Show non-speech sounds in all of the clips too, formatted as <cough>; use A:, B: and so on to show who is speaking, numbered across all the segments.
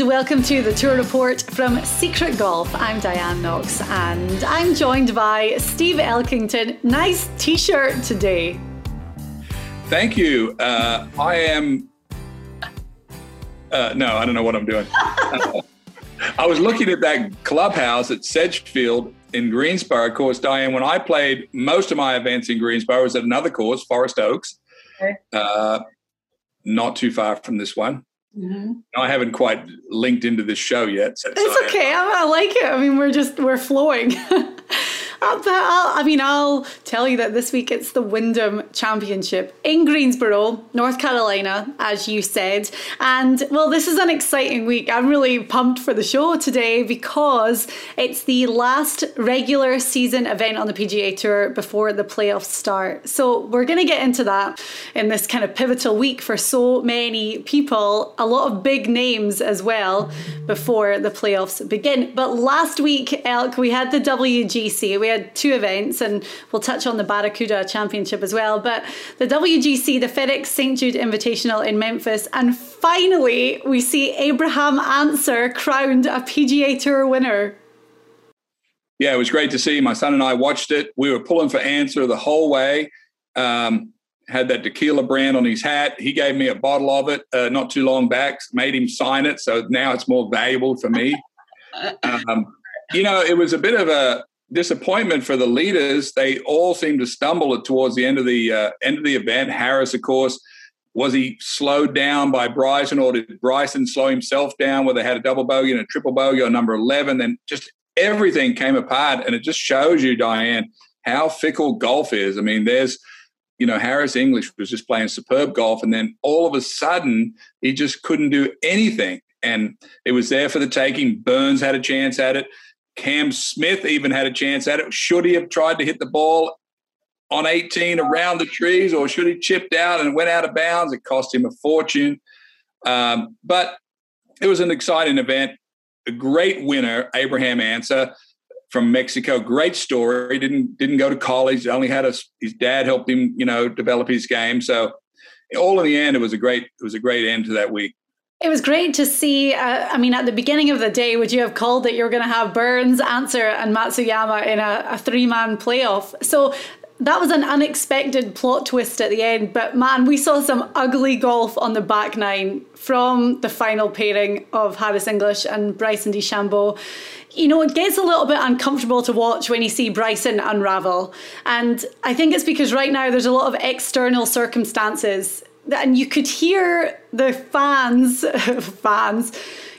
A: And welcome to the Tour Report from Secret Golf. I'm Diane Knox, and I'm joined by Steve Elkington. Nice t shirt today.
B: Thank you. Uh, I am. Uh, no, I don't know what I'm doing. Uh, I was looking at that clubhouse at Sedgefield in Greensboro. Of course, Diane, when I played most of my events in Greensboro, was at another course, Forest Oaks,
A: Okay.
B: uh, not too far from this one. Mm-hmm. I haven't quite linked into this show yet. So
A: It's okay. I, I like it. I mean, we're just we're flowing. <laughs> I'll, I mean, I'll tell you that this week it's the Wyndham Championship in Greensboro, North Carolina, as you said. And well, this is an exciting week. I'm really pumped for the show today because it's the last regular season event on the PGA Tour before the playoffs start. So we're going to get into that in this kind of pivotal week for so many people, a lot of big names as well before the playoffs begin. But last week, Elk, we had the WGC. We had two events, and we'll touch on the Barracuda Championship as well. But the WGC, the FedEx St. Jude Invitational in Memphis, and finally we see Abraham Ancer crowned a PGA Tour winner.
B: Yeah, it was great to see. My son and I watched it. We were pulling for ancer the whole way. Um, had that tequila brand on his hat. He gave me a bottle of it uh, not too long back. Made him sign it, so now it's more valuable for me. <laughs> Um, you know, it was a bit of a disappointment for the leaders. They all seemed to stumble towards the end of the uh, end of the event. Harris, of course, was he slowed down by Bryson, or did Bryson slow himself down? Where they had a double bogey and a triple bogey on number eleven, then just everything came apart, and it just shows you, Diane, how fickle golf is. I mean, there's you know, Harris English was just playing superb golf, and then all of a sudden he just couldn't do anything. And it was there for the taking. Burns had a chance at it. Cam Smith even had a chance at it. Should he have tried to hit the ball on 18 around the trees, or should he chipped out and went out of bounds? It cost him a fortune. Um, but it was an exciting event. A great winner, Abraham Ancer from Mexico. Great story. Didn't didn't go to college. Only had a, his dad helped him, you know, develop his game. So all in the end, it was a great it was a great end to that week.
A: It was great to see. Uh, I mean, at the beginning of the day, would you have called that you were going to have Burns, Ancer, and Matsuyama in a, a three man playoff? So that was an unexpected plot twist at the end. But man, we saw some ugly golf on the back nine from the final pairing of Harris English and Bryson DeChambeau. You know, it gets a little bit uncomfortable to watch when you see Bryson unravel. And I think it's because right now there's a lot of external circumstances and you could hear the fans, <laughs> fans,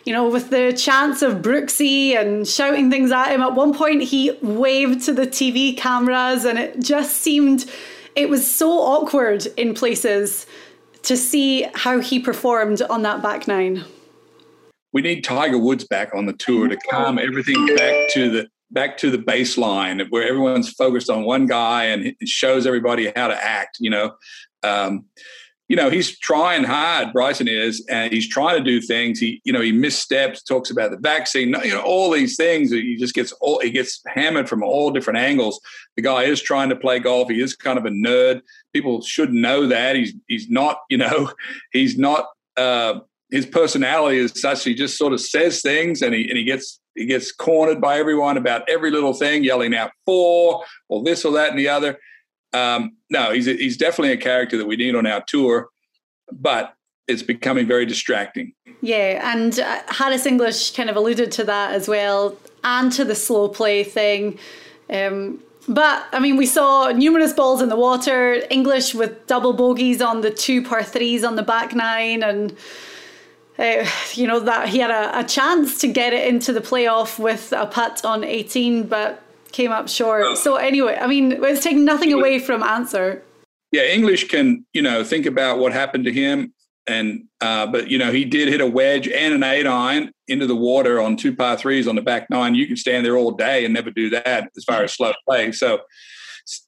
A: you know, with the chants of Brooksy and shouting things at him. At one point, he waved to the TV cameras, and it just seemed it was so awkward in places to see how he performed on that back nine.
B: We need Tiger Woods back on the tour to calm everything back to the back to the baseline where everyone's focused on one guy and shows everybody how to act. You know, um, you know he's trying hard. Bryson is, and he's trying to do things. He you know he missteps, talks about the vaccine, you know all these things. He just gets all he gets hammered from all different angles. The guy is trying to play golf. He is kind of a nerd. People should know that he's he's not. You know, <laughs> he's not. Uh, his personality is such he just sort of says things and he and he gets he gets cornered by everyone about every little thing, yelling out four or this or that and the other. Um, no, he's he's definitely a character that we need on our tour, but it's becoming very distracting.
A: Yeah, and uh, Harris English kind of alluded to that as well, and to the slow play thing. Um, but I mean, we saw numerous balls in the water. English with double bogeys on the two par threes on the back nine, and uh, you know that he had a, a, chance to get it into the playoff with a putt on 18 but came up short so anyway i mean it's taking nothing away from ancer.
B: yeah english can you know think about what happened to him and uh, but you know he did hit a wedge and an eight iron into the water on two par threes on the back nine you can stand there all day and never do that as far as slow play so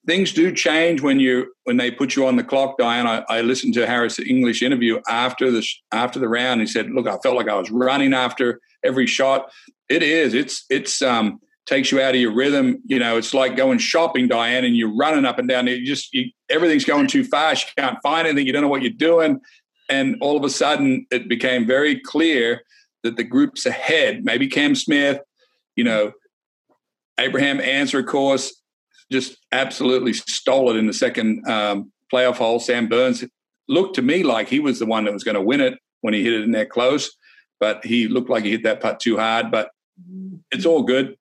B: things do change when you when they put you on the clock, Diane. I, I listened to Harris' English interview after the after the round. He said, "Look, I felt like I was running after every shot. It is. It's it's um takes you out of your rhythm. You know, it's like going shopping, Diane, and you're running up and down. You just you, everything's going too fast. You can't find anything. You don't know what you're doing, and all of a sudden, it became very clear that the groups ahead, maybe Cam Smith, you know, Abraham Ancer, of course, just absolutely stole it in the second um, playoff hole. Sam Burns looked to me like he was the one that was going to win it when he hit it in there close, but he looked like he hit that putt too hard. But it's all good.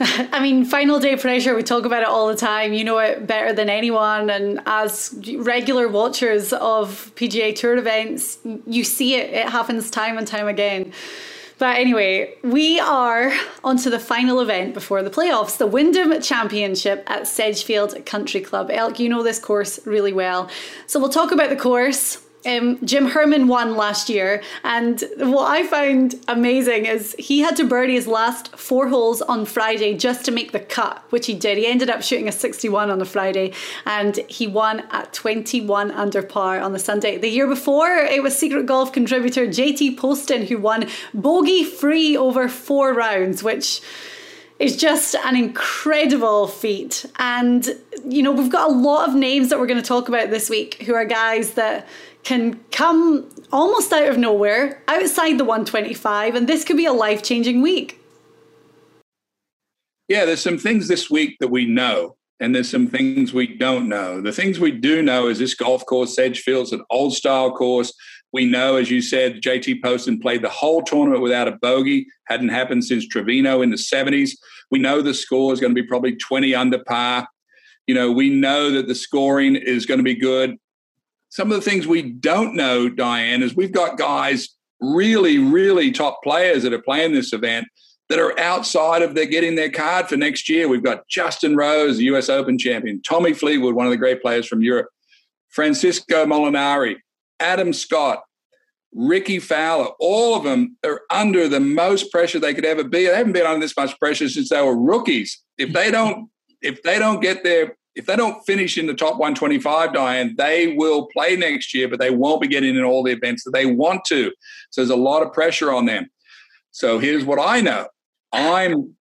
B: <laughs>
A: I mean, final day pressure, we talk about it all the time. You know it better than anyone. And as regular watchers of PGA Tour events, you see it. It happens time and time again. But anyway, we are onto the final event before the playoffs, the Wyndham Championship at Sedgefield Country Club. Elk, you know this course really well. So we'll talk about the course um, Jim Herman won last year, and what I found amazing is he had to birdie his last four holes on Friday just to make the cut, which he did. He ended up shooting a 61 on the Friday, and he won at 21 under par on the Sunday. The year before, it was Secret Golf contributor JT Poston who won bogey free over four rounds, which is just an incredible feat. And, you know, we've got a lot of names that we're going to talk about this week who are guys that can come almost out of nowhere, outside the 125, and this could be a life changing week.
B: Yeah, there's some things this week that we know, and there's some things we don't know. The things we do know is this golf course, Sedgefield's an old style course. We know, as you said, JT Poston played the whole tournament without a bogey. Hadn't happened since Trevino in the 70s. We know the score is going to be probably 20 under par. You know, we know that the scoring is going to be good some of the things we don't know, Diane, is we've got guys, really, really top players that are playing this event that are outside of their getting their card for next year. We've got Justin Rose, the US Open champion, Tommy Fleetwood, one of the great players from Europe, Francisco Molinari, Adam Scott, Rickie Fowler, all of them are under the most pressure they could ever be. They haven't been under this much pressure since they were rookies. If they don't, if they don't get their if they don't finish in the top 125, Diane, they will play next year, but they won't be getting in all the events that they want to. So there's a lot of pressure on them. So here's what I know I'm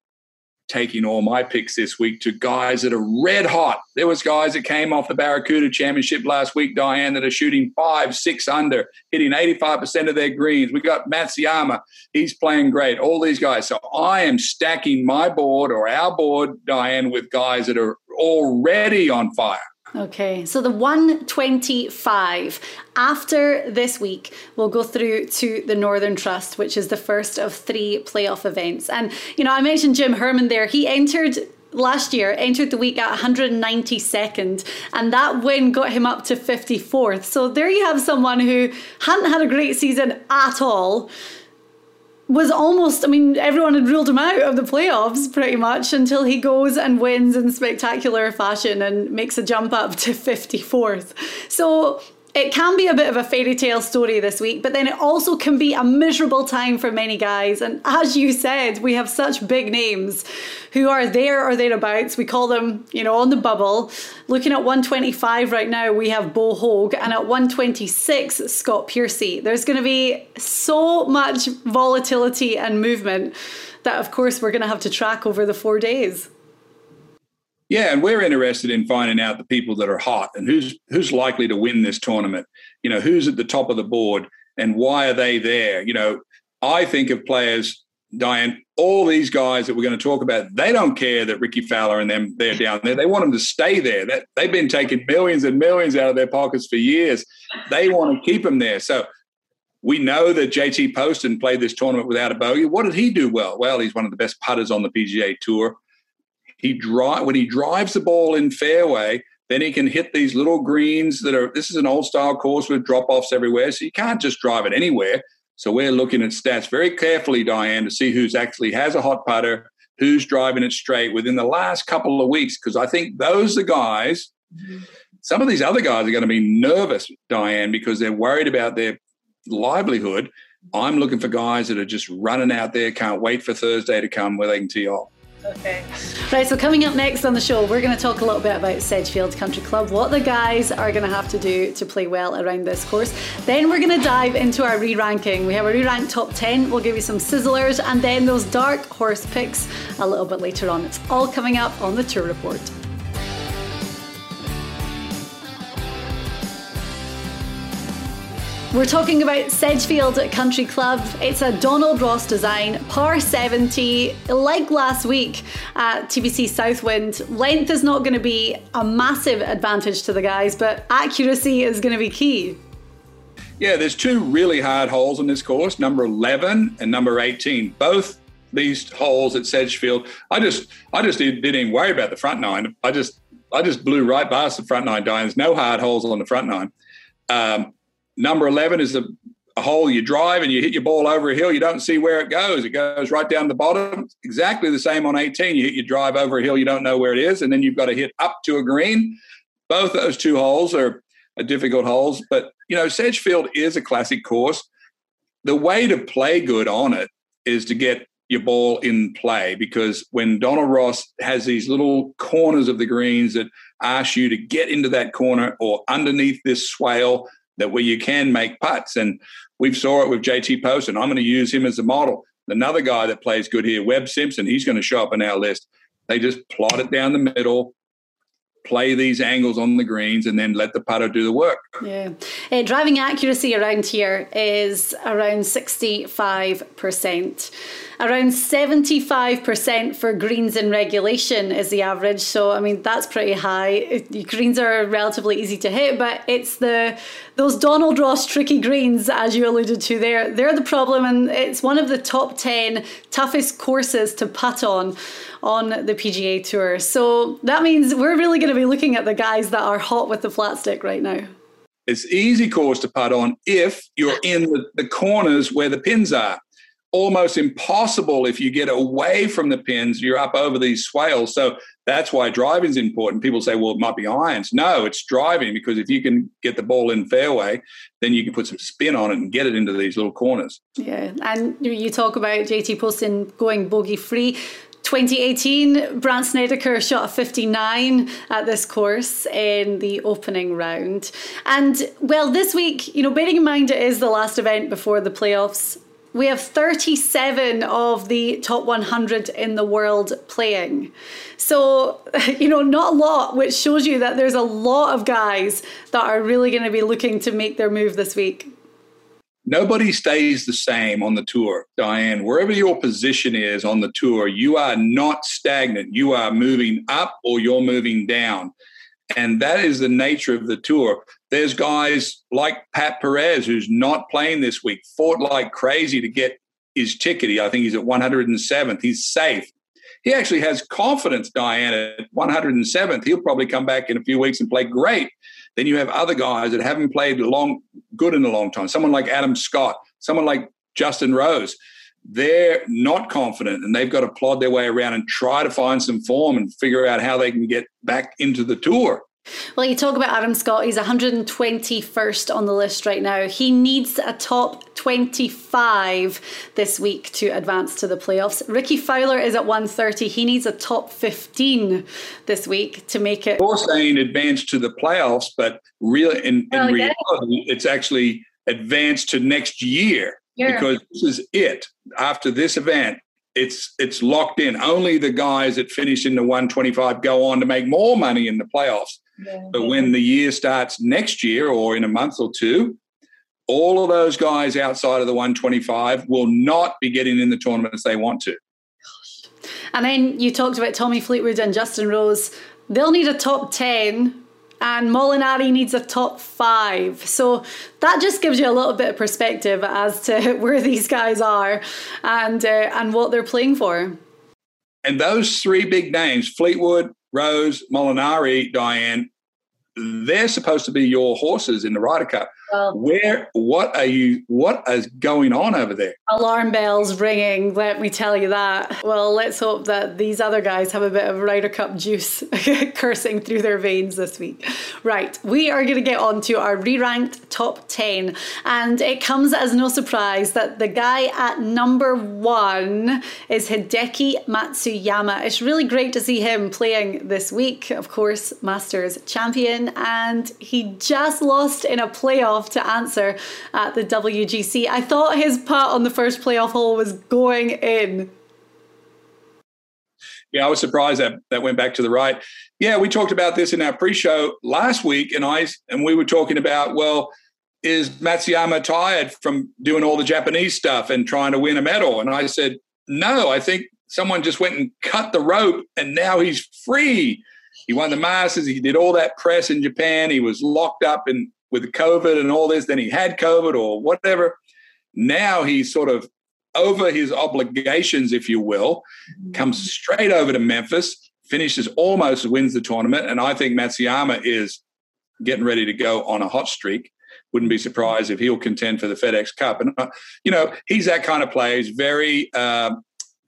B: taking all my picks this week to guys that are red hot. There was guys that came off the Barracuda Championship last week, Diane, that are shooting five, six under, hitting 85% of their greens. We got Matsuyama. He's playing great. All these guys. So I am stacking my board or our board, Diane, with guys that are already on fire.
A: Okay, so the 125 after this week, we'll go through to the Northern Trust, which is the first of three playoff events. And, you know, I mentioned Jim Herman there. He entered last year, entered the week at 192nd, and that win got him up to 54th. So there you have someone who hadn't had a great season at all was almost, I mean, everyone had ruled him out of the playoffs pretty much until he goes and wins in spectacular fashion and makes a jump up to 54th. So it can be a bit of a fairy tale story this week, but then it also can be a miserable time for many guys. And as you said, we have such big names who are there or thereabouts. We call them, you know, on the bubble. Looking at 125 right now, we have Bo Hoag, and at 126, Scott Piercy. There's going to be so much volatility and movement that, of course, we're going to have to track over the four days.
B: Yeah, and we're interested in finding out the people that are hot and who's who's likely to win this tournament. You know, who's at the top of the board and why are they there? You know, I think of players, Diane, all these guys that we're going to talk about, they don't care that Rickie Fowler and them they're down there. They want them to stay there. That they've been taking millions and millions out of their pockets for years. They want to keep them there. So we know that JT Poston played this tournament without a bogey. What did he do well? Well, he's one of the best putters on the PGA Tour. He drive when he drives the ball in fairway, then he can hit these little greens that are. This is an old style course with drop offs everywhere, so you can't just drive it anywhere. So we're looking at stats very carefully, Diane, to see who's actually has a hot putter, who's driving it straight within the last couple of weeks, because I think those are guys. Some of these other guys are going to be nervous, Diane, because they're worried about their livelihood. I'm looking for guys that are just running out there, can't wait for Thursday to come where they can tee off.
A: Okay. Right, so coming up next on the show, we're going to talk a little bit about Sedgefield Country Club, what the guys are going to have to do to play well around this course. Then we're going to dive into our re ranking. We have a re ranked top 10, we'll give you some sizzlers, and then those dark horse picks a little bit later on. It's all coming up on the Tour Report. We're talking about Sedgefield Country Club. It's a Donald Ross design, par 70. Like last week at TPC Southwind, length is not going to be a massive advantage to the guys, but accuracy is going to be key.
B: Yeah, there's two really hard holes in this course, number 11 and number 18. Both these holes at Sedgefield, I just I just didn't even worry about the front nine. I just I just blew right past the front nine There's No hard holes on the front nine. Um, Number 11 is a, hole you drive and you hit your ball over a hill. You don't see where it goes. It goes right down the bottom. Exactly the same on 18. You hit your drive over a hill, you don't know where it is. And then you've got to hit up to a green. Both those two holes are, are difficult holes. But, you know, Sedgefield is a classic course. The way to play good on it is to get your ball in play because when Donald Ross has these little corners of the greens that ask you to get into that corner or underneath this swale that where you can make putts. And we've saw it with JT Post, and I'm going to use him as a model. Another guy that plays good here, Webb Simpson, he's going to show up on our list. They just plot it down the middle, play these angles on the greens and then let the putter do the work.
A: Yeah. Uh, driving accuracy around here is around 65%. Around 75% for greens in regulation is the average. So, I mean, that's pretty high. Greens are relatively easy to hit, but it's the those Donald Ross tricky greens, as you alluded to there, they're the problem. And it's one of the top 10 toughest courses to putt on on the PGA Tour. So that means we're really going to be looking at the guys that are hot with the flat stick right now.
B: It's easy course to putt on if you're in the, the corners where the pins are almost impossible if you get away from the pins. You're up over these swales. So that's why driving is important. People say, well, it might be irons. No, it's driving because if you can get the ball in fairway, then you can put some spin on it and get it into these little corners.
A: Yeah. And you talk about JT Poston going bogey free. 2018, Brandt Snedeker shot a 59 at this course in the opening round. And well, this week, you know, bearing in mind it is the last event before the playoffs, we have 37 of the top 100 in the world playing. So, <laughs> you know, not a lot, which shows you that there's a lot of guys that are really going to be looking to make their move this week.
B: Nobody stays the same on the tour, Diane. Wherever your position is on the tour, you are not stagnant. You are moving up or you're moving down. And that is the nature of the tour. There's guys like Pat Perez, who's not playing this week, fought like crazy to get his ticket. I think he's at 107th. He's safe. He actually has confidence, Diane, at 107th. He'll probably come back in a few weeks and play great. Then you have other guys that haven't played long, good in a long time. Someone like Adam Scott, someone like Justin Rose. They're not confident and they've got to plod their way around and try to find some form and figure out how they can get back into the tour.
A: Well, you talk about Adam Scott. He's 121st on the list right now. He needs a top 25 this week to advance to the playoffs. Rickie Fowler is at 130. He needs a top 15 this week to make it.
B: You're saying advance to the playoffs, but really, in, in reality, it's actually advanced to next year yeah. because this is it. After this event, it's it's locked in. Only the guys that finish in the 125 go on to make more money in the playoffs. Yeah. But when the year starts next year or in a month or two, all of those guys outside of the 125 will not be getting in the tournaments they want to.
A: And then you talked about Tommy Fleetwood and Justin Rose. They'll need a top 10 and Molinari needs a top five. So that just gives you a little bit of perspective as to <laughs> where these guys are and uh, and what they're playing for.
B: And those three big names, Fleetwood, Rose, Molinari, Diane, they're supposed to be your horses in the Ryder Cup. Well, Where? What are you? What is going on over there?
A: Alarm bells ringing. Let me tell you that. Well, let's hope that these other guys have a bit of Ryder Cup juice <laughs> coursing through their veins this week. Right, we are going to get on to our re-ranked top ten, and it comes as no surprise that the guy at number one is Hideki Matsuyama. It's really great to see him playing this week. Of course, Masters champion, and he just lost in a playoff to ancer at the WGC. I thought his putt on the first playoff hole was going in.
B: Yeah, I was surprised that that went back to the right. Yeah, we talked about this in our pre-show last week, and I and we were talking about well, is Matsuyama tired from doing all the Japanese stuff and trying to win a medal? And I said, no, I think someone just went and cut the rope, and now he's free. He won the Masters. He did all that press in Japan. He was locked up in with COVID and all this, then he had COVID or whatever. Now he's sort of over his obligations, if you will, comes straight over to Memphis, finishes almost wins the tournament. And I think Matsuyama is getting ready to go on a hot streak. Wouldn't be surprised if he'll contend for the FedEx Cup. And, uh, you know, he's that kind of player. He's very, uh,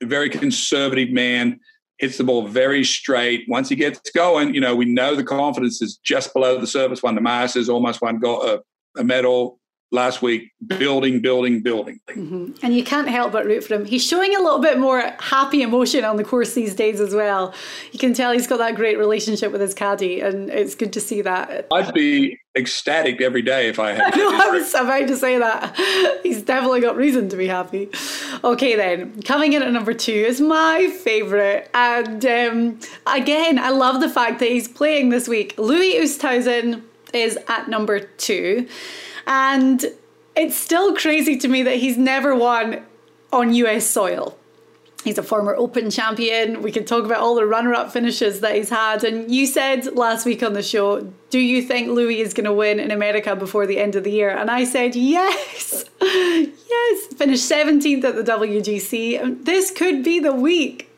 B: very conservative man hits the ball very straight. Once he gets going, you know, we know the confidence is just below the surface. Won the Masters, almost won got a, a medal last week. Building, building, building.
A: Mm-hmm. And you can't help but root for him. He's showing a little bit more happy emotion on the course these days as well. You can tell he's got that great relationship with his caddy, and it's good to see that.
B: I'd be ecstatic every day if I had. <laughs>
A: I know, I was about to say that. He's definitely got reason to be happy. Okay, then coming in at number two is my favorite, and um, again, I love the fact that he's playing this week. Louis Oosthuizen is at number two, and it's still crazy to me that he's never won on US soil. He's a former Open champion. We can talk about all the runner up finishes that he's had. And you said last week on the show, Do you think Louis is going to win in America before the end of the year? And I said, Yes, <laughs> yes. Finished 17th at the WGC. This could be the week.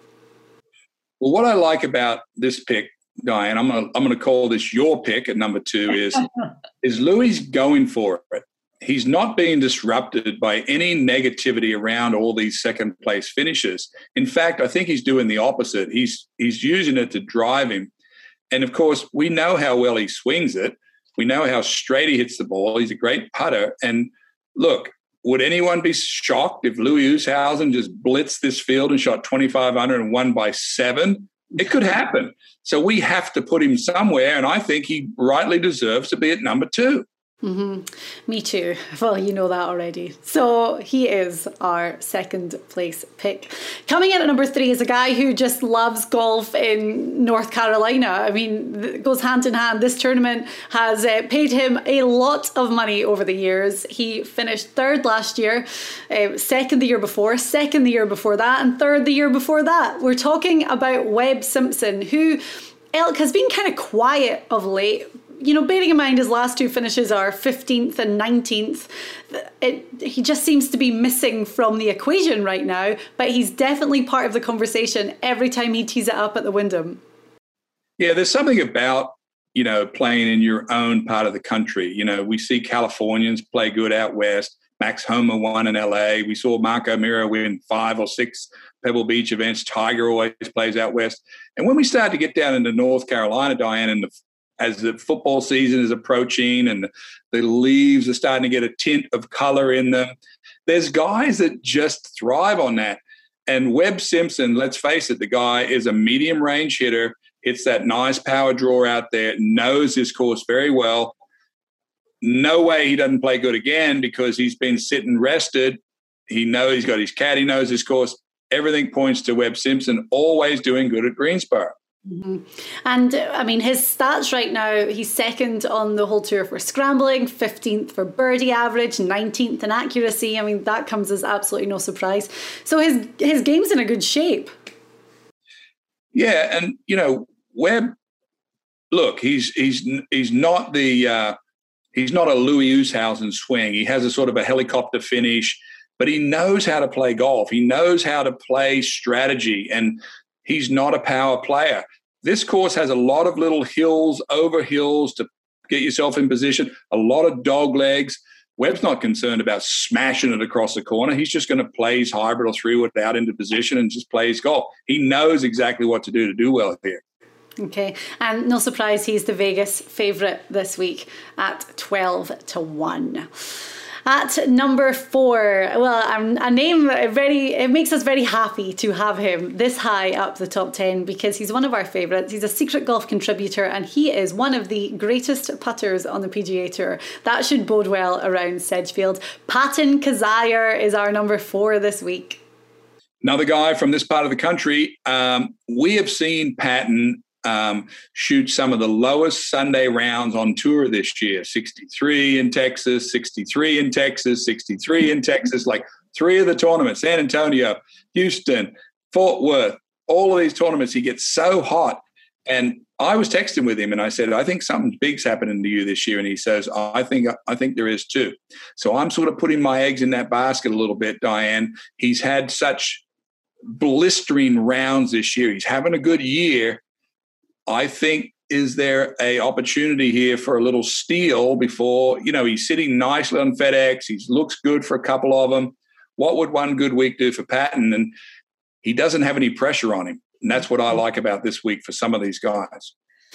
B: Well, what I like about this pick, Diane, I'm gonna I'm gonna call this your pick at number two is <laughs> is Louis going for it he's not being disrupted by any negativity around all these second place finishes. In fact, I think he's doing the opposite. He's he's using it to drive him. And of course, we know how well he swings it. We know how straight he hits the ball. He's a great putter. And look, would anyone be shocked if Louis Oosthuizen just blitzed this field and shot 2,500 and won by seven? It could happen. So we have to put him somewhere. And I think he rightly deserves to be at number two.
A: Mm-hmm. Me too. <laughs> Well, you know that already. So he is our second place pick. Coming in at number three is a guy who just loves golf in North Carolina. I mean, it goes hand in hand. This tournament has uh, paid him a lot of money over the years. He finished third last year, uh, second the year before, second the year before that, and third the year before that. We're talking about Webb Simpson, who Elk has been kind of quiet of late, you know, bearing in mind his last two finishes are 15th and 19th, it, he just seems to be missing from the equation right now, but he's definitely part of the conversation every time he tees it up at the Wyndham.
B: Yeah, there's something about, you know, playing in your own part of the country. You know, we see Californians play good out west. Max Homa won in LA. We saw Mark O'Meara win five or six Pebble Beach events. Tiger always plays out west. And when we start to get down into North Carolina, Diane, in the as the football season is approaching and the leaves are starting to get a tint of color in them. There's guys that just thrive on that. And Webb Simpson, let's face it, the guy is a medium range hitter. It's that nice power draw out there, knows his course very well. No way he doesn't play good again because he's been sitting rested. He knows he's got his he knows his course. Everything points to Webb Simpson always doing good at Greensboro.
A: Mm-hmm. And I mean, his stats right now, he's second on the whole tour for scrambling, 15th for birdie average, 19th in accuracy. I mean, that comes as absolutely no surprise. So his, his game's in a good shape.
B: Yeah. And, you know, Webb, look, he's, he's, he's not the, uh, he's not a Louis Oosthuizen swing. He has a sort of a helicopter finish, but he knows how to play golf. He knows how to play strategy. And, he's not a power player. This course has a lot of little hills, over hills to get yourself in position, a lot of dog legs. Webb's not concerned about smashing it across the corner. He's just going to play his hybrid or three wood out into position and just play his golf. He knows exactly what to do to do well here.
A: Okay, and no surprise, he's the Vegas favourite this week at 12 to 1. At number four, well, um, a name very it makes us very happy to have him this high up the top ten because he's one of our favourites. He's a secret golf contributor and he is one of the greatest putters on the PGA Tour. That should bode well around Sedgefield. Patton Kizzire is our number four this week.
B: Another guy from this part of the country. Um, we have seen Patton um, shoot some of the lowest Sunday rounds on tour this year 63 in Texas, 63 in Texas, 63 in Texas, like three of the tournaments San Antonio, Houston, Fort Worth, all of these tournaments. He gets so hot. And I was texting with him and I said, I think something big's happening to you this year. And he says, I think I think there is too. So I'm sort of putting my eggs in that basket a little bit, Diane. He's had such blistering rounds this year. He's having a good year I think is there a opportunity here for a little steal before you know he's sitting nicely on FedEx. He looks good for a couple of them. What would one good week do for Patton? And he doesn't have any pressure on him, and that's what I mm-hmm. like about this week for some of these guys.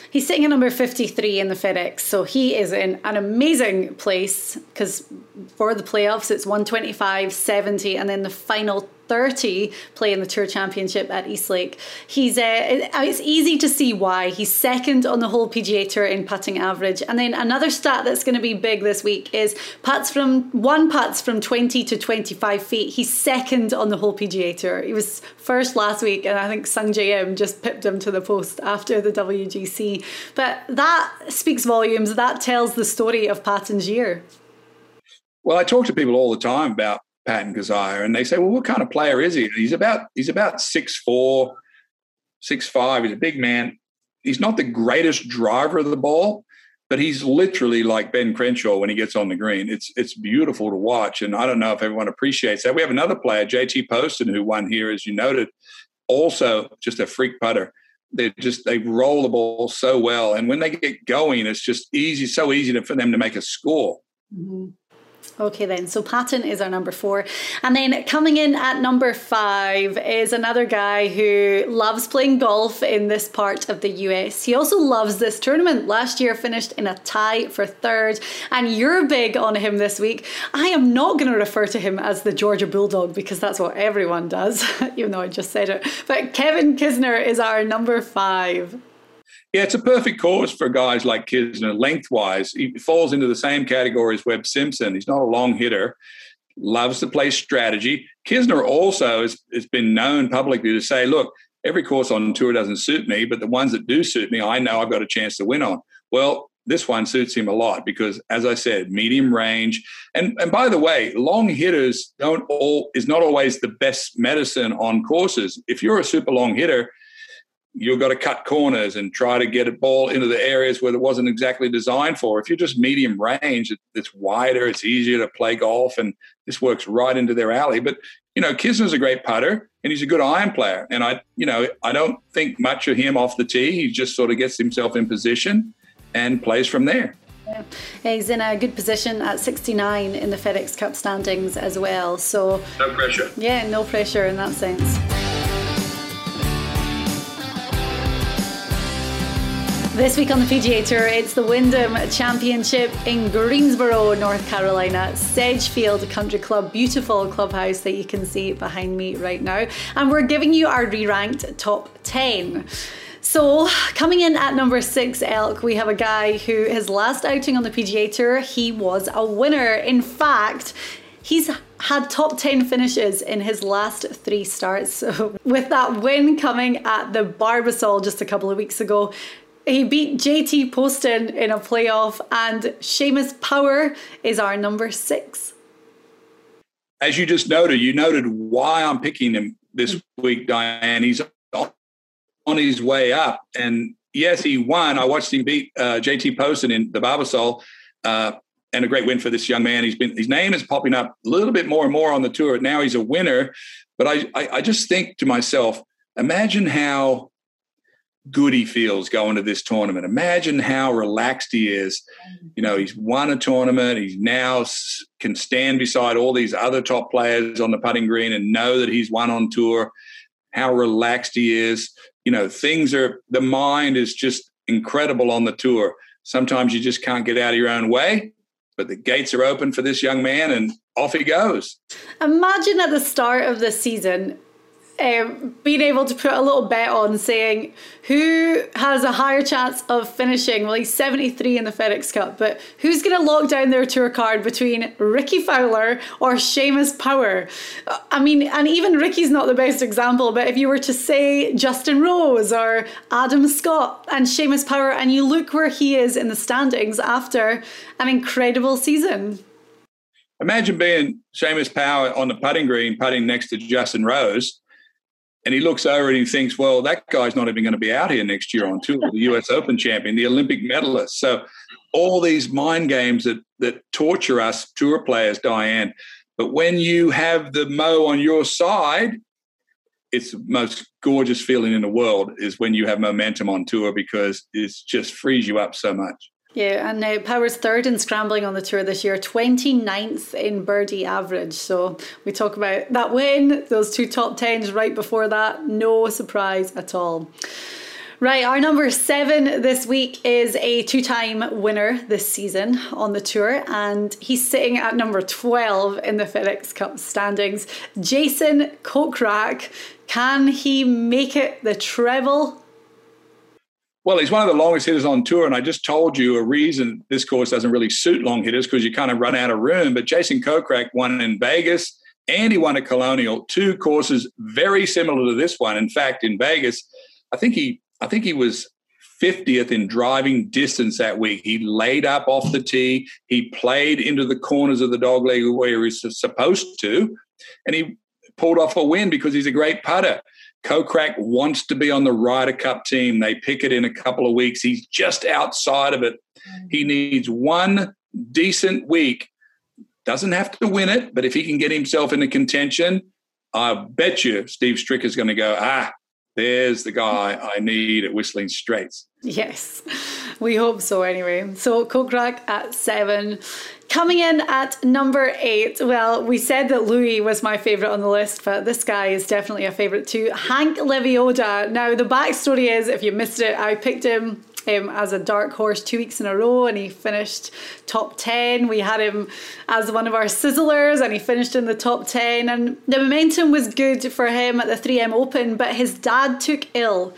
A: He's sitting at number 53 in the FedEx, so he is in an amazing place because for the playoffs it's 125, 70, and then the final 30 playing the Tour Championship at Eastlake. He's uh, it's easy to see why he's second on the whole PGA Tour in putting average. And then another stat that's going to be big this week is putts from one putts from 20 to 25 feet. He's second on the whole PGA Tour. He was first last week, and I think Sungjae Im just pipped him to the post after the WGC. But that speaks volumes. That tells the story of Patton's year.
B: Well, I talk to people all the time about Patton Kizzire, and they say, "Well, what kind of player is he?" He's about he's about six four, six five. He's a big man. He's not the greatest driver of the ball, but he's literally like Ben Crenshaw when he gets on the green. It's it's beautiful to watch, and I don't know if everyone appreciates that. We have another player, JT Poston, who won here, as you noted, also just a freak putter. They just they roll the ball so well, and when they get going, it's just easy, so easy to, for them to make a score. Mm-hmm.
A: Okay, then. So Patton is our number four. And then coming in at number five is another guy who loves playing golf in this part of the US. He also loves this tournament. Last year finished in a tie for third. And you're big on him this week. I am not going to refer to him as the Georgia Bulldog because that's what everyone does, <laughs> even though I just said it. But Kevin Kisner is our number five.
B: Yeah, it's a perfect course for guys like Kisner. Lengthwise, he falls into the same category as Webb Simpson. He's not a long hitter, loves to play strategy. Kisner also has, has been known publicly to say, look, every course on tour doesn't suit me, but the ones that do suit me, I know I've got a chance to win on. Well, this one suits him a lot because, as I said, medium range. And and by the way, long hitters don't all is not always the best medicine on courses. If you're a super long hitter, you've got to cut corners and try to get a ball into the areas where it wasn't exactly designed for. If you're just medium range, it's wider, it's easier to play golf, and this works right into their alley. But you know, Kisner's a great putter and he's a good iron player. And I, you know, I don't think much of him off the tee. He just sort of gets himself in position and plays from there.
A: Yeah. He's in a good position at 69 in the FedEx Cup standings as well. So
B: no pressure.
A: Yeah, no pressure in that sense. This week on the PGA Tour, it's the Wyndham Championship in Greensboro, North Carolina, Sedgefield Country Club, beautiful clubhouse that you can see behind me right now. And we're giving you our re ranked top 10. So, coming in at number six, Elk, we have a guy who his last outing on the PGA Tour, he was a winner. In fact, he's had top 10 finishes in his last three starts. So, <laughs> with that win coming at the Barbasol just a couple of weeks ago, he beat JT Poston in a playoff, and Seamus Power is our number six.
B: As you just noted, you noted why I'm picking him this week, Diane. He's on his way up, and yes, he won. I watched him beat uh, JT Poston in the Barbasol, uh, and a great win for this young man. He's been his name is popping up a little bit more and more on the tour. Now he's a winner, but I, I, I just think to myself, imagine how good he feels going to this tournament. Imagine how relaxed he is. Mm. You know, he's won a tournament. He's now can stand beside all these other top players on the putting green and know that he's won on tour. How relaxed he is. You know, things are, the mind is just incredible on the tour. Sometimes you just can't get out of your own way, but the gates are open for this young man and off he goes.
A: Imagine at the start of the season, um, being able to put a little bet on saying who has a higher chance of finishing. Well, he's 73 in the FedEx Cup, but who's going to lock down their tour card between Rickie Fowler or Seamus Power? I mean, and even Rickie's not the best example, but if you were to say Justin Rose or Adam Scott and Seamus Power, and you look where he is in the standings after an incredible season.
B: Imagine being Seamus Power on the putting green, putting next to Justin Rose and he looks over and he thinks, well, that guy's not even going to be out here next year on tour, the <laughs> US Open champion, the Olympic medalist. So all these mind games that that torture us tour players, Diane. But when you have the Mo on your side, it's the most gorgeous feeling in the world is when you have momentum on tour because it just frees you up so much.
A: Yeah, and now Power's third in scrambling on the tour this year, 29th in birdie average. So we talk about that win, those two top tens right before that. No surprise at all. Right, our number seven this week is a two time winner this season on the tour, and he's sitting at number 12 in the FedEx Cup standings. Jason Kokrak, can he make it the treble
B: well, he's one of the longest hitters on tour, and I just told you a reason this course doesn't really suit long hitters because you kind of run out of room. But Jason Kokrak won in Vegas and he won at Colonial, two courses very similar to this one. In fact, in Vegas, I think he I think he was 50th in driving distance that week. He laid up off the tee. He played into the corners of the dog leg where he's supposed to, and he pulled off a win because he's a great putter. Kokrak wants to be on the Ryder Cup team. They pick it in a couple of weeks. He's just outside of it. He needs one decent week. Doesn't have to win it, but if he can get himself into contention, I bet you Steve Stricker is going to go, ah, there's the guy I need at Whistling Straits.
A: Yes, we hope so anyway. So Kokrak at seven. Coming in at number eight, well, we said that Louis was my favourite on the list, but this guy is definitely a favourite too. Hank Lebioda. Now, the backstory is if you missed it, I picked him him as a dark horse two weeks in a row and he finished top 10. We had him as one of our sizzlers and he finished in the top 10. And the momentum was good for him at the 3M Open, but his dad took ill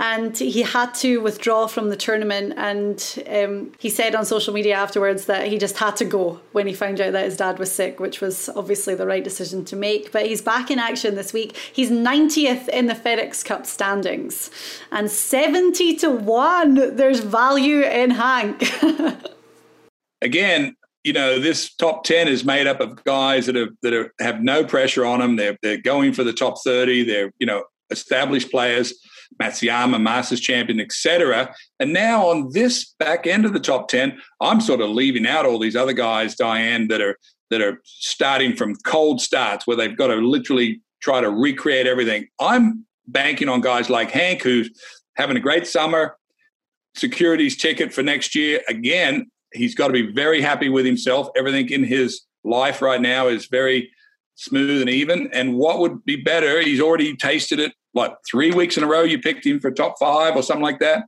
A: and he had to withdraw from the tournament. And um, he said on social media afterwards that he just had to go when he found out that his dad was sick, which was obviously the right decision to make. But he's back in action this week. He's 90th in the FedEx Cup standings and 70 to 1. There's value in Hank. <laughs>
B: Again, you know, this top 10 is made up of guys that have that are, have no pressure on them. They're, they're going for the top 30. They're, you know, established players Matsuyama, Masters champion, etc. And now on this back end of the top 10, I'm sort of leaving out all these other guys, Diane, that are that are starting from cold starts where they've got to literally try to recreate everything. I'm banking on guys like Hank who's having a great summer, securities ticket for next year. Again, he's got to be very happy with himself. Everything in his life right now is very smooth and even. And what would be better? He's already tasted it. What three weeks in a row? You picked him for top five or something like that.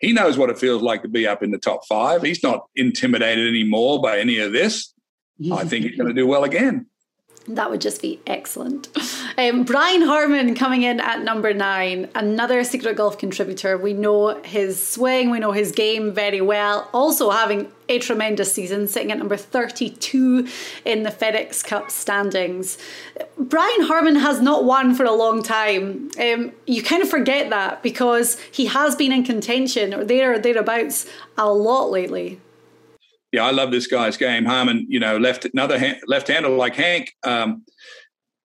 B: He knows what it feels like to be up in the top five. He's not intimidated anymore by any of this. I think he's going to do well again.
A: That would just be excellent. Um, Brian Harman coming in at number nine, another Secret Golf contributor. We know his swing, we know his game very well. Also having a tremendous season, sitting at number 32 in the FedEx Cup standings. Brian Harman has not won for a long time. Um, you kind of forget that because he has been in contention or there or thereabouts a lot lately
B: yeah, I love this guy's game. Harman, you know, left another left hander like Hank. Um,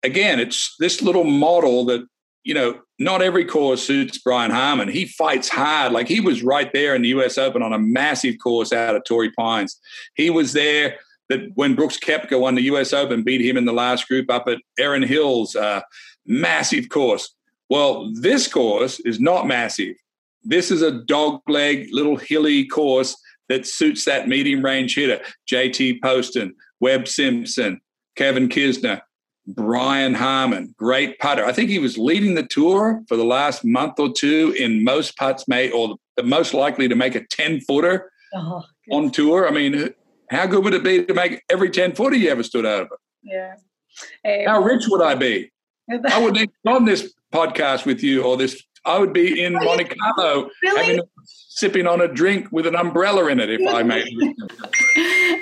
B: again, it's this little model that you know, not every course suits Brian Harman. He fights hard. Like he was right there in the U.S. Open on a massive course out of Torrey Pines. He was there that when Brooks Koepka won the U.S. Open, beat him in the last group up at Erin Hills, uh, massive course. Well, this course is not massive. This is a dog leg, little hilly course that suits that medium range hitter. JT Poston, Webb Simpson, Kevin Kisner, Brian Harman, great putter. I think he was leading the tour for the last month or two in most putts made, or the most likely to make a 10 footer oh, on tour. I mean, how good would it be to make every 10 footer you ever stood out over?
A: Yeah.
B: Um, how rich would I be? <laughs> I would be on this podcast with you or this I would be in Monte Carlo really? having, sipping on a drink with an umbrella in it, if I may.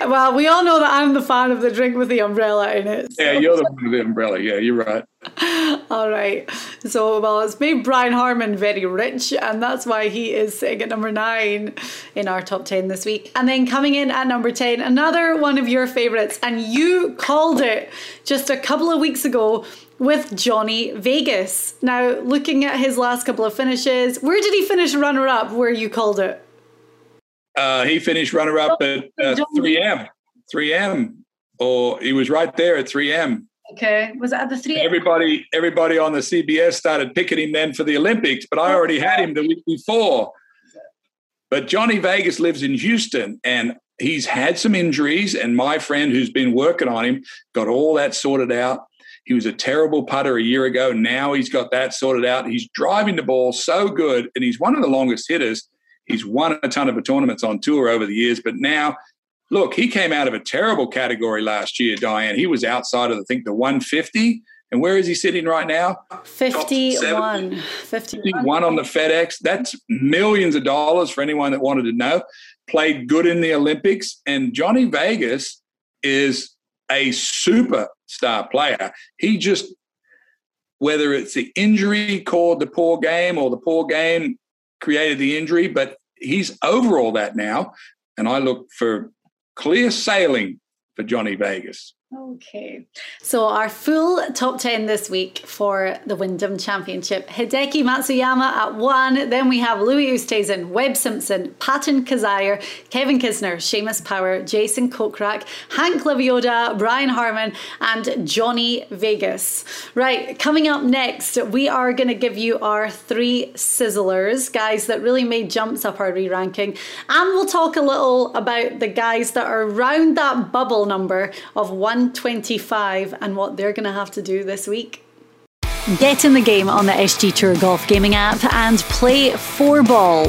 B: <laughs>
A: well, we all know that I'm the fan of the drink with the umbrella in it.
B: So. Yeah, you're the one with the umbrella. Yeah, you're right. <laughs>
A: all right. So, well, it's made Brian Harman very rich, and that's why he is sitting at number nine in our top 10 this week. And then coming in at number 10, another one of your favourites, and you called it just a couple of weeks ago with Johnny Vegas. Now, looking at his last couple of finishes, where did he finish runner up where you called it?
B: Uh, he finished runner up at uh, 3M. 3M. Or he was right there at 3M.
A: Okay. Was it at the 3M?
B: Everybody, everybody on the CBS started picking him then for the Olympics, but I already had him the week before. But Johnny Vegas lives in Houston and he's had some injuries. And my friend who's been working on him got all that sorted out. He was a terrible putter a year ago. Now he's got that sorted out. He's driving the ball so good, and he's one of the longest hitters. He's won a ton of tournaments on tour over the years, but now, look, he came out of a terrible category last year, Diane. He was outside of, I think, the 150. And where is he sitting right now?
A: 51.
B: 51 on the FedEx. That's millions of dollars for anyone that wanted to know. Played good in the Olympics. And Johnny Vegas is a superstar player. He just, whether it's the injury called the poor game or the poor game created the injury, but he's over all that now. And I look for clear sailing for Johnny Vegas.
A: Okay, so our full top 10 this week for the Wyndham Championship Hideki Matsuyama at one. Then we have Louis Oosthuizen, Webb Simpson, Patton Kizzire, Kevin Kisner, Seamus Power, Jason Kokrak, Hank Lebioda, Brian Harman, and Johnny Vegas. Right, coming up next, we are going to give you our three sizzlers, guys that really made jumps up our re ranking. And we'll talk a little about the guys that are around that bubble number of one 125 and what they're going to have to do this week. Get in the game on the SG Tour Golf Gaming app and play four ball.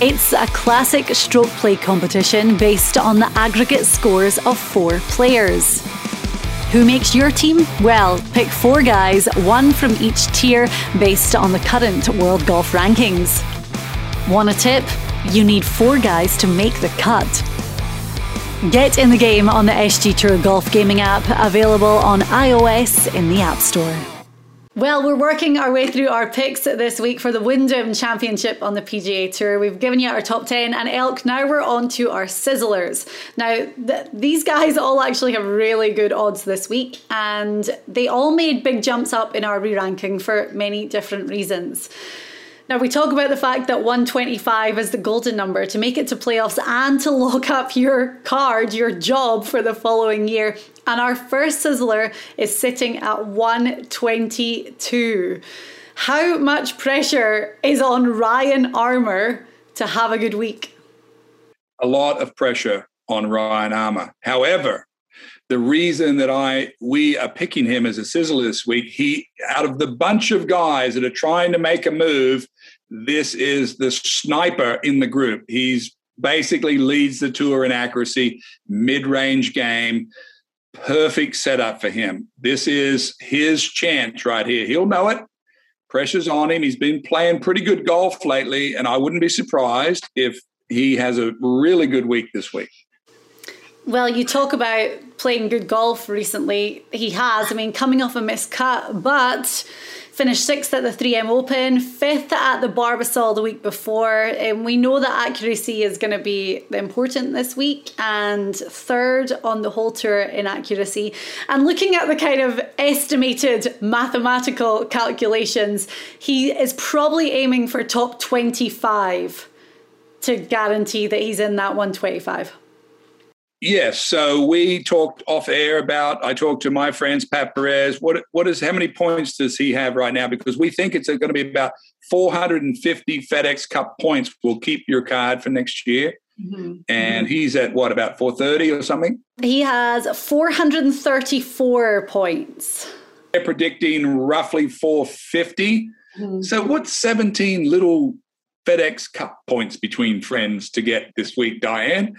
A: It's a classic stroke play competition based on the aggregate scores of four players. Who makes your team? Well, pick four guys, one from each tier, based on the current world golf rankings. Want a tip? You need four guys to make the cut. Get in the game on the SG Tour Golf Gaming app, available on iOS in the App Store. Well, we're working our way through our picks this week for the Wyndham Championship on the PGA Tour. We've given you our top 10 and Elk. Now we're on to our sizzlers. Now, th- these guys all actually have really good odds this week, and they all made big jumps up in our re ranking for many different reasons. Now, we talk about the fact that 125 is the golden number to make it to playoffs and to lock up your card, your job for the following year. And our first sizzler is sitting at 122. How much pressure is on Ryan Armour to have a good week?
B: A lot of pressure on Ryan Armour. However, the reason that I we are picking him as a sizzler this week, he out of the bunch of guys that are trying to make a move, this is the sniper in the group. He's basically leads the tour in accuracy, mid-range game. Perfect setup for him. This is his chance right here. He'll know it. Pressure's on him. He's been playing pretty good golf lately, and I wouldn't be surprised if he has a really good week this week.
A: Well, you talk about playing good golf recently. He has. I mean, coming off a missed cut, but finished sixth at the 3M Open, fifth at the Barbasol the week before. And we know that accuracy is going to be important this week, and third on the whole tour in accuracy. And looking at the kind of estimated mathematical calculations, he is probably aiming for top 25 to guarantee that he's in that 125.
B: Yes. So we talked off air about. I talked to my friends Pat Perez. What what is how many points does he have right now? Because we think it's going to be about 450 FedEx Cup points. Will keep your card for next year. Mm-hmm. And he's at what about 430 or something?
A: He has 434 points.
B: They're predicting roughly 450. Mm-hmm. So what's 17 little FedEx Cup points between friends to get this week, Diane?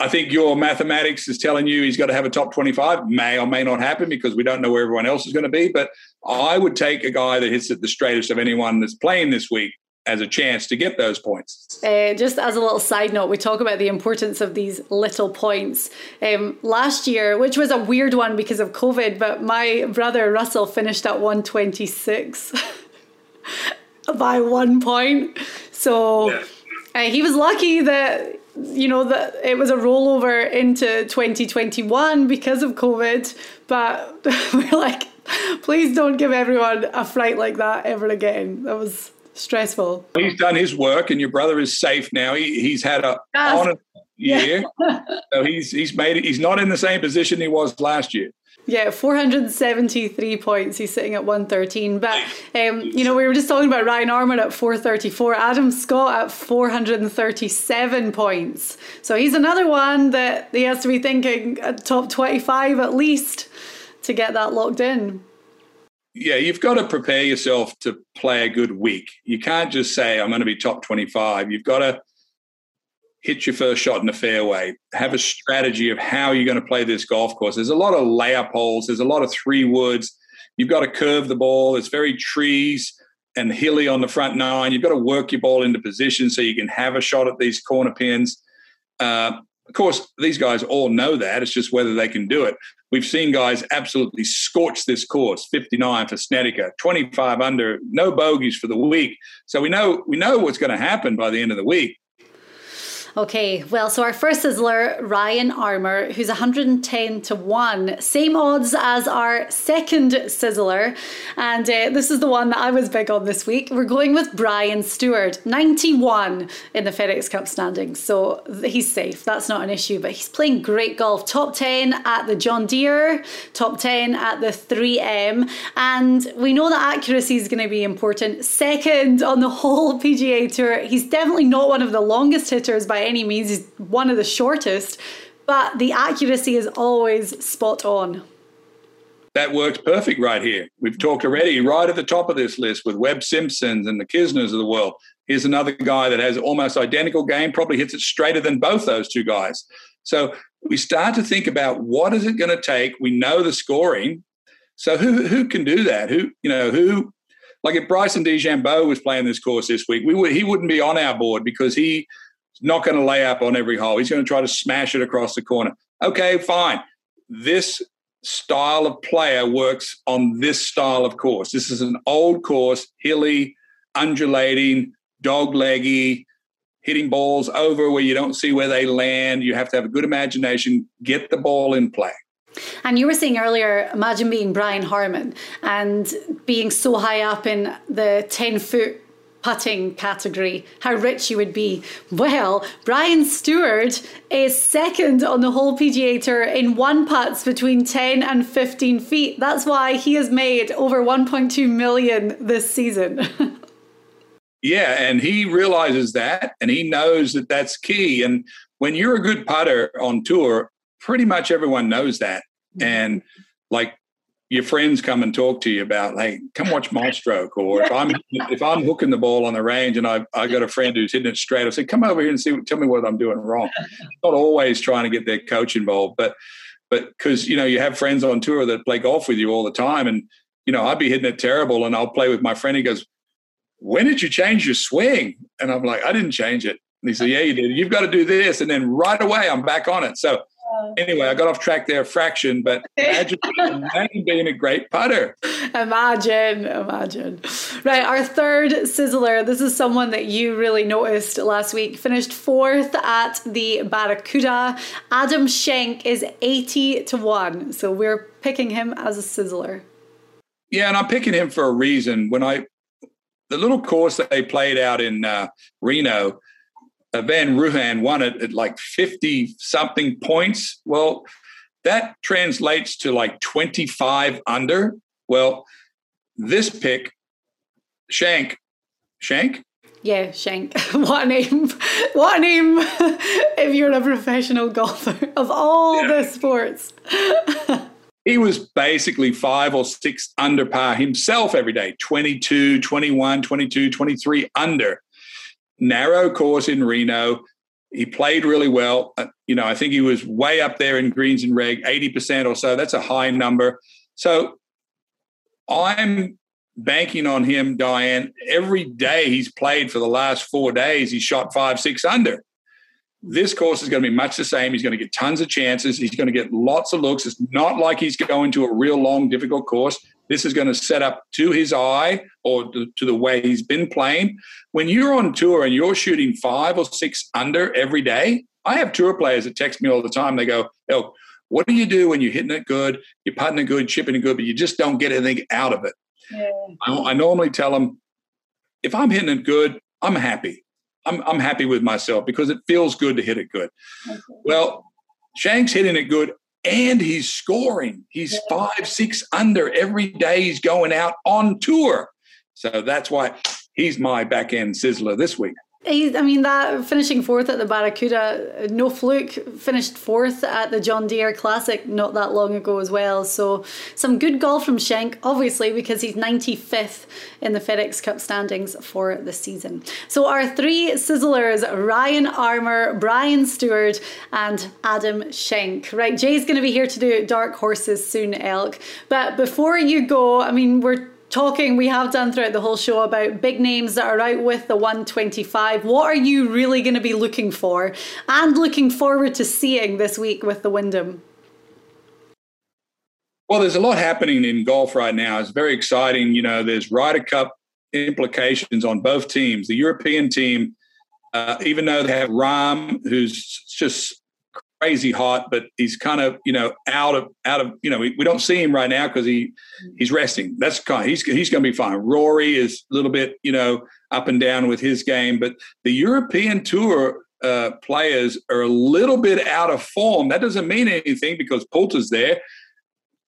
B: I think your mathematics is telling you he's got to have a top 25. May or may not happen because we don't know where everyone else is going to be. But I would take a guy that hits it the straightest of anyone that's playing this week as a chance to get those points.
A: Uh, just as a little side note, we talk about the importance of these little points. Um, last year, which was a weird one because of COVID, but my brother Russell finished at 126 <laughs> by one point. So yeah. uh, he was lucky that you know that it was a rollover into 2021 because of covid but <laughs> we're like please don't give everyone a fright like that ever again that was stressful
B: he's done his work and your brother is safe now he, he's had a honest year yeah. <laughs> so he's he's made it he's not in the same position he was last year
A: yeah, 473 points. He's sitting at 113. But, um, you know, we were just talking about Ryan Armour at 434, Adam Scott at 437 points. So he's another one that he has to be thinking top 25 at least to get that locked in.
B: Yeah, you've got to prepare yourself to play a good week. You can't just say, I'm going to be top 25. You've got to hit your first shot in the fairway, have a strategy of how you're going to play this golf course. There's a lot of layup holes, there's a lot of three woods. You've got to curve the ball. It's very trees and hilly on the front nine. You've got to work your ball into position so you can have a shot at these corner pins. Uh, of course, these guys all know that. It's just whether they can do it. We've seen guys absolutely scorch this course. 59 for Snedeker, 25 under, no bogeys for the week. So we know we know what's going to happen by the end of the week.
A: Okay, well, so our first sizzler, Ryan Armour, who's 110 to 1. Same odds as our second sizzler. And uh, this is the one that I was big on this week. We're going with Brian Stuard, 91 in the FedEx Cup standings. So he's safe. That's not an issue. But he's playing great golf. Top 10 at the John Deere, top 10 at the 3M. And we know that accuracy is going to be important. Second on the whole <laughs> PGA Tour. He's definitely not one of the longest hitters by any means. is one of the shortest, but the accuracy is always spot on.
B: That works perfect right here. We've talked already right at the top of this list with Webb Simpsons and the Kisners of the world. Here's another guy that has almost identical game, probably hits it straighter than both those two guys. So we start to think about what is it going to take? We know the scoring. So who who can do that? Who you know who like if Bryson DeChambeau was playing this course this week, we would he wouldn't be on our board because he not going to lay up on every hole. He's going to try to smash it across the corner. Okay, fine. This style of player works on this style of course. This is an old course, hilly, undulating, dog leggy, hitting balls over where you don't see where they land. You have to have a good imagination, get the ball in play.
A: And you were saying earlier, imagine being Brian Harman and being so high up in the 10 foot putting category, how rich you would be. Well, Brian Stuard is second on the whole PGA Tour in one putts between 10 and 15 feet. That's why he has made over 1.2 million this season. <laughs>
B: yeah, and he realizes that and he knows that that's key. And when you're a good putter on tour, pretty much everyone knows that. And like your friends come and talk to you about, hey, come watch my stroke, or if I'm <laughs> if I'm hooking the ball on the range and I I got a friend who's hitting it straight, I say, come over here and see, tell me what I'm doing wrong. <laughs> Not always trying to get their coach involved, but but because you know you have friends on tour that play golf with you all the time, and you know I'd be hitting it terrible, and I'll play with my friend. He goes, when did you change your swing? And I'm like, I didn't change it. And he said, Yeah, you did. You've got to do this. And then right away, I'm back on it. So anyway, I got off track there a fraction, but <laughs> imagine, imagine being a great putter.
A: Imagine, imagine. Right, our third sizzler. This is someone that you really noticed last week. Finished fourth at the Barracuda. Adam Schenk is 80 to 1. So we're picking him as a sizzler.
B: Yeah, and I'm picking him for a reason. When I the little course that they played out in uh, Reno, uh, Uh, Van Rooyen won it at like 50 something points. Well, that translates to like 25 under. Well, this pick, Shank, Shank?
A: Yeah, Shank. <laughs> what a name. <laughs> What a name <laughs> if you're a professional golfer of all yeah. the sports.
B: he was basically five or six under par himself every day 22, 21, 22, 23 under narrow course in Reno. He played really well. Uh, you know, I think he was way up there in greens and reg, 80% or so. That's a high number. So I'm banking on him, Diane. Every day he's played for the last four days, he shot five, six under. This course is going to be much the same. He's going to get tons of chances. He's going to get lots of looks. It's not like he's going to a real long, difficult course. This is going to set up to his eye or to the way he's been playing. When you're on tour and you're shooting five or six under every day, I have tour players that text me all the time. They go, "Oh, what do you do when you're hitting it good, you're putting it good, chipping it good, but you just don't get anything out of it?" Yeah. I, I normally tell them, if I'm hitting it good, I'm happy. I'm, I'm happy with myself because it feels good to hit it good. Okay. Well, Shank's hitting it good and he's scoring. He's yeah. five, six under every day he's going out on tour. So that's why he's my back end sizzler this week.
A: I mean, that finishing fourth at the Barracuda, no fluke, finished fourth at the John Deere Classic not that long ago as well. So, some good golf from Schenk, obviously, because he's 95th in the FedEx Cup standings for the season. So, our three sizzlers Ryan Armour, Brian Stuard, and Adam Schenk. Right, Jay's going to be here to do dark horses soon, Elk. But before you go, I mean, we're talking we have done throughout the whole show about big names that are out with the 125 what are you really going to be looking for and looking forward to seeing this week with the wyndham?
B: Well there's a lot happening in golf right now. It's very exciting. You know there's ryder cup implications on both teams. The european team uh, even though they have Rahm, who's just crazy hot, but he's kind of you know out of out of you know we, we don't see him right now because he he's resting. That's kind of, he's he's going to be fine. Rory is a little bit you know up and down with his game, but the European Tour uh, players are a little bit out of form. That doesn't mean anything because Poulter's there.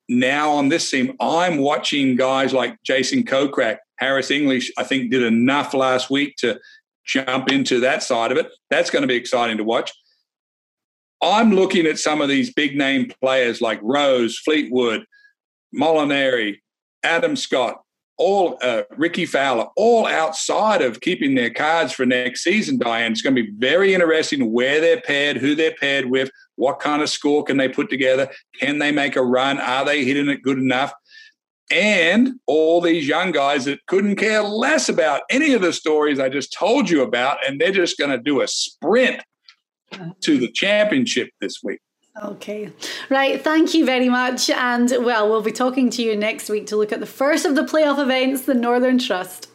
B: Now on this team, I'm watching guys like Jason Kokrak, Harris English. I think did enough last week to jump into that side of it. That's going to be exciting to watch. I'm looking at some of these big name players like Rose, Fleetwood, Molinari, Adam Scott, all uh, Rickie Fowler, all outside of keeping their cards for next season, Diane. It's going to be very interesting where they're paired, who they're paired with, what kind of score can they put together, can they make a run, are they hitting it good enough? And all these young guys that couldn't care less about any of the stories I just told you about, and they're just going to do a sprint to the championship this week.
A: Okay. Right. Thank you very much. And well, we'll be talking to you next week to look at the first of the playoff events, the Northern Trust.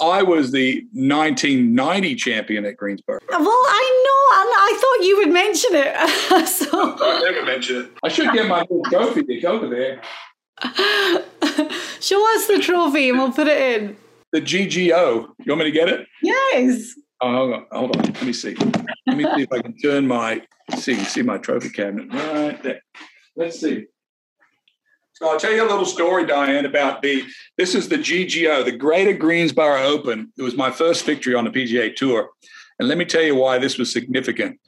B: I was the 1990 champion at Greensboro.
A: Uh, well, I know, and I thought you would mention it. <laughs>
B: so I never mention it. I should get my little trophy to over there. <laughs>
A: Show us the trophy, and we'll put it in.
B: The GGO. You want me to get it?
A: Yes.
B: Oh, hold on. Hold on. Let me see. Let me see if I can turn my see see my trophy cabinet right there. Let's see. So I'll tell you a little story, Diane, about the this is the GGO, the Greater Greensboro Open. It was my first victory on the PGA Tour, and let me tell you why this was significant.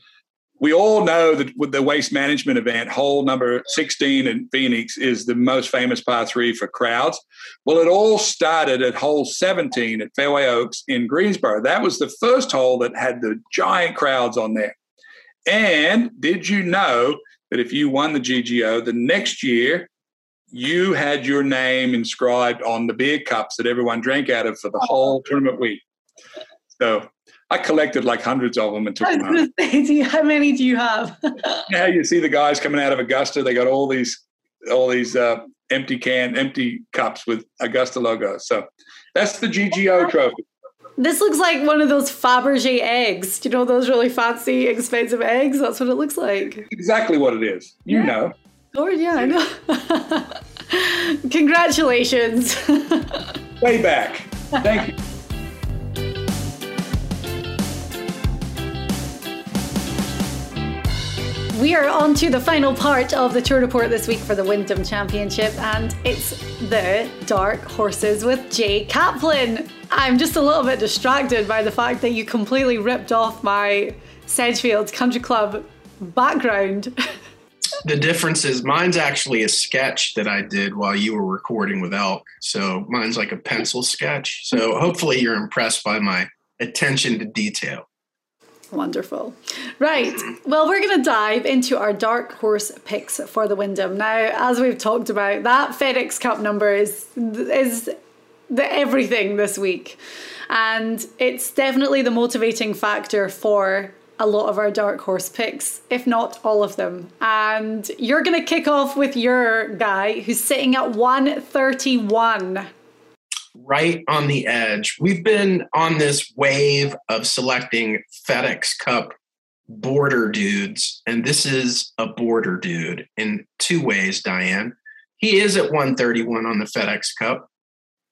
B: We all know that with the waste management event, hole number 16 in Phoenix is the most famous par three for crowds. Well, it all started at hole 17 at Fairway Oaks in Greensboro. That was the first hole that had the giant crowds on there. And did you know that if you won the GGO, the next year you had your name inscribed on the beer cups that everyone drank out of for the whole tournament week? So I collected like hundreds of them and took them home.
A: Say, how many do you have?
B: Now you see the guys coming out of Augusta. They got all these, all these uh, empty can, empty cups with Augusta logo. So that's the GGO <laughs> trophy.
A: This looks like one of those Fabergé eggs. Do you know those really fancy, expensive eggs? That's what it looks like.
B: Exactly what it is. You
A: Yeah.
B: know.
A: Lord, yeah, I know. <laughs> Congratulations. <laughs>
B: Way back. Thank you.
A: We are on to the final part of the tour report this week for the Wyndham Championship, and it's the Dark Horses with Jay Kaplan. I'm just a little bit distracted by the fact that you completely ripped off my Sedgefield Country Club background. <laughs>
C: The difference is mine's actually a sketch that I did while you were recording with Elk. So mine's like a pencil sketch. So hopefully you're impressed by my attention to detail.
A: Wonderful. Right. Well, we're going to dive into our dark horse picks for the Wyndham. Now, as we've talked about, that FedEx Cup number is is the everything this week. And it's definitely the motivating factor for a lot of our dark horse picks, if not all of them. And you're going to kick off with your guy who's sitting at 131.
C: Right on the edge. We've been on this wave of selecting FedEx Cup border dudes, and this is a border dude in two ways, Diane. He is at 131 on the FedEx Cup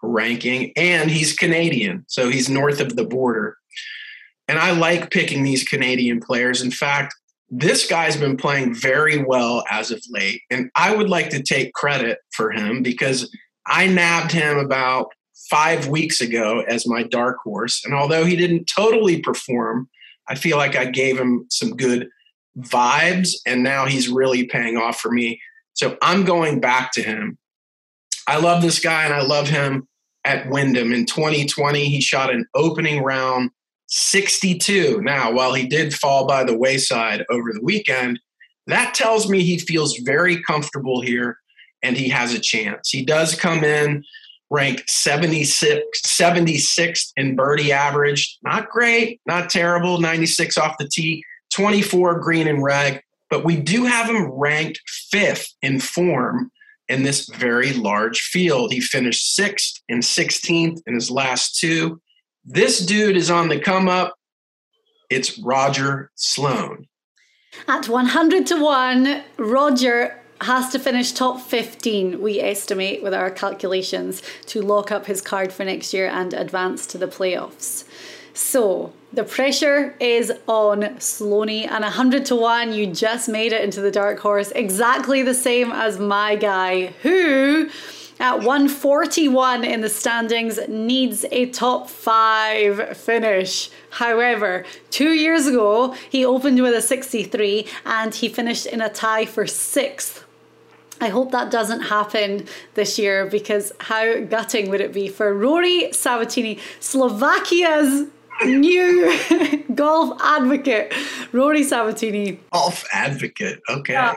C: ranking, and he's Canadian, so he's north of the border. And I like picking these Canadian players. In fact, this guy's been playing very well as of late, and I would like to take credit for him because I nabbed him about five weeks ago as my dark horse. And although he didn't totally perform, I feel like I gave him some good vibes, and now he's really paying off for me. So I'm going back to him. I love this guy, and I love him at Wyndham. In 2020, he shot an opening round 62. Now, while he did fall by the wayside over the weekend, that tells me he feels very comfortable here and he has a chance. He does come in ranked 76, 76th in birdie average. Not great, not terrible, 96 off the tee, 24 green and reg, but we do have him ranked fifth in form in this very large field. He finished sixth and 16th in his last two. This dude is on the come up. It's Roger Sloan.
A: At 100 to 1, Roger has to finish top 15, we estimate, with our calculations, to lock up his card for next year and advance to the playoffs. So the pressure is on Sloaney, and 100 to 1, you just made it into the dark horse, exactly the same as my guy, who at 141 in the standings needs a top five finish. However, two years ago, he opened with a 63 and he finished in a tie for sixth. I hope that doesn't happen this year because how gutting would it be for Rory Sabatini, Slovakia's new <laughs> golf advocate, Rory Sabatini,
C: Golf advocate. Okay.
A: Yeah.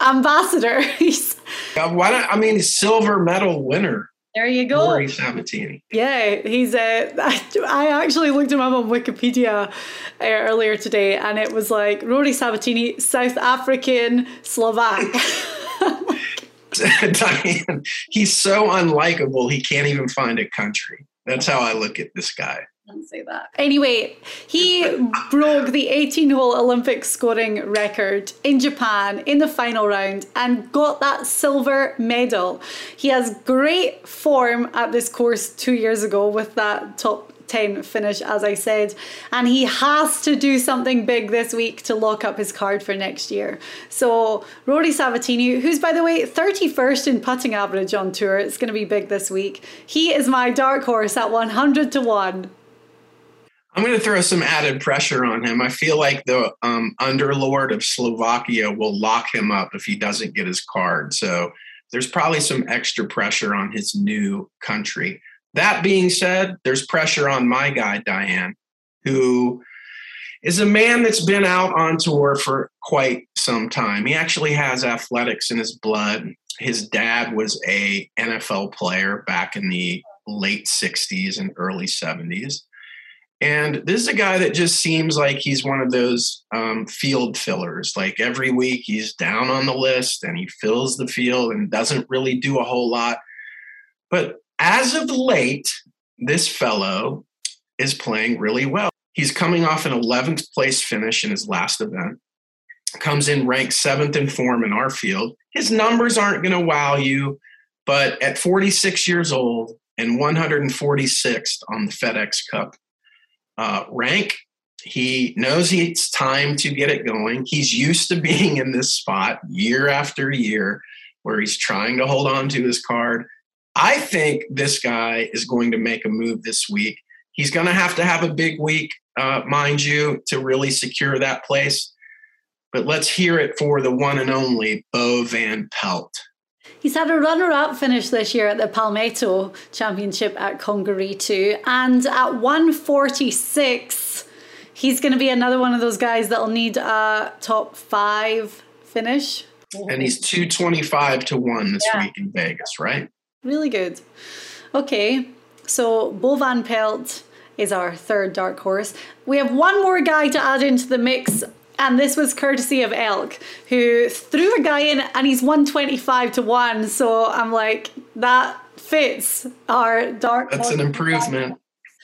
A: ambassador. <laughs>
C: Why not? I mean, silver medal winner,
A: there you go.
C: Rory Sabatini.
A: Yeah, he's. a. I actually looked him up on Wikipedia uh, earlier today, and it was like Rory Sabatini, South African Slovak. <laughs> <laughs>
C: Diane, he's so unlikable, he can't even find a country. That's how I look at this guy.
A: Don't say that. Anyway, he <laughs> broke the 18 hole Olympic scoring record in Japan in the final round and got that silver medal. He has great form at this course two years ago with that top 10 finish, as I said, and he has to do something big this week to lock up his card for next year. So, Rory Sabatini, who's by the way 31st in putting average on tour, it's going to be big this week. He is my dark horse at 100 to 1.
C: I'm going to throw some added pressure on him. I feel like the um, underlord of Slovakia will lock him up if he doesn't get his card. So there's probably some extra pressure on his new country. That being said, there's pressure on my guy, Diane, who is a man that's been out on tour for quite some time. He actually has athletics in his blood. His dad was a NFL player back in the late 60s and early 70s. And this is a guy that just seems like he's one of those um, field fillers. Like every week he's down on the list and he fills the field and doesn't really do a whole lot. But as of late, this fellow is playing really well. He's coming off an 11th place finish in his last event, comes in ranked seventh in form in our field. His numbers aren't going to wow you, but at 46 years old and 146th on the FedEx Cup uh, rank. He knows it's time to get it going. He's used to being in this spot year after year where he's trying to hold on to his card. I think this guy is going to make a move this week. He's going to have to have a big week, uh, mind you, to really secure that place. But let's hear it for the one and only Bo Van Pelt.
A: He's had a runner up finish this year at the Palmetto Championship at Congaree too. And at 146, he's going to be another one of those guys that'll need a top five finish.
C: And he's 225 to 1 this yeah. week in Vegas, right?
A: Really good. Okay, so Bo Van Pelt is our third dark horse. We have one more guy to add into the mix and this was courtesy of Elk, who threw a guy in and he's 125 to 1. So I'm like, that fits our dark. Horse.
C: That's an improvement.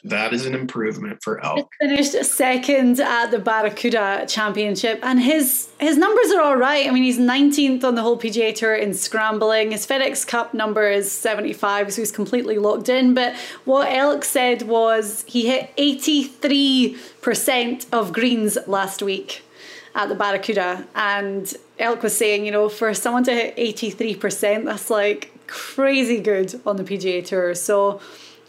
C: That is an improvement for Elk.
A: Finished second at the Barracuda Championship, and his his numbers are all right. I mean, he's 19th on the whole PGA Tour in scrambling. His FedEx Cup number is 75, so he's completely locked in. But what Elk said was he hit 83% of greens last week at the Barracuda, and Elk was saying, you know, for someone to hit 83%, that's like crazy good on the PGA Tour. So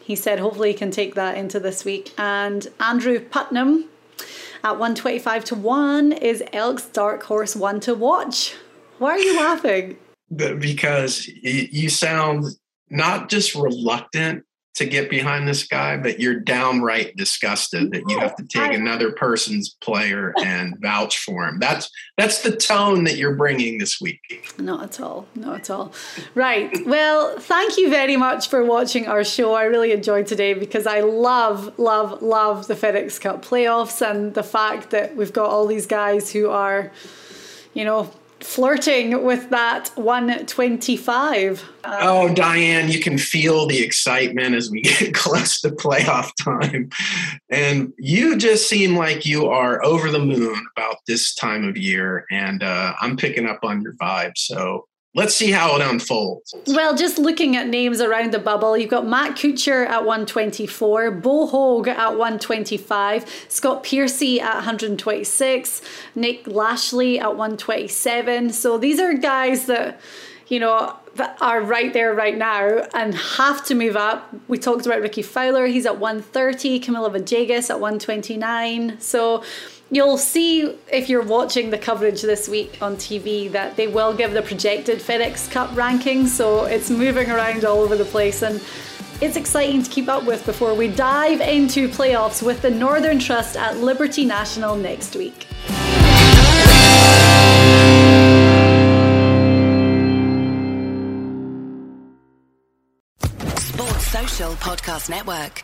A: he said hopefully he can take that into this week. And Andrew Putnam at 125 to 1 is Elk's dark horse one to watch. Why are you laughing?
C: Because you sound not just reluctant to get behind this guy, but you're downright disgusted that you have to take another person's player <laughs> and vouch for him. That's that's the tone that you're bringing this week.
A: Not at all. Not at all. Right. Well, thank you very much for watching our show. I really enjoyed today because I love, love, love the FedEx Cup playoffs and the fact that we've got all these guys who are, you know, flirting with that 125.
C: oh, Diane, you can feel the excitement as we <laughs> get close to playoff time. And you just seem like you are over the moon about this time of year. And uh, I'm picking up on your vibe. So let's see how it unfolds.
A: Well, just looking at names around the bubble, you've got Matt Kuchar at 124, Bo Hoag at 125, Scott Piercy at 126, Nick Lashley at 127. So these are guys that, you know, that are right there right now and have to move up. We talked about Rickie Fowler, he's at 130, Camilo Villegas at 129. So You'll see if you're watching the coverage this week on TV that they will give the projected FedEx Cup rankings, so it's moving around all over the place and it's exciting to keep up with before we dive into playoffs with the Northern Trust at Liberty National next week.
D: Sports Social Podcast Network.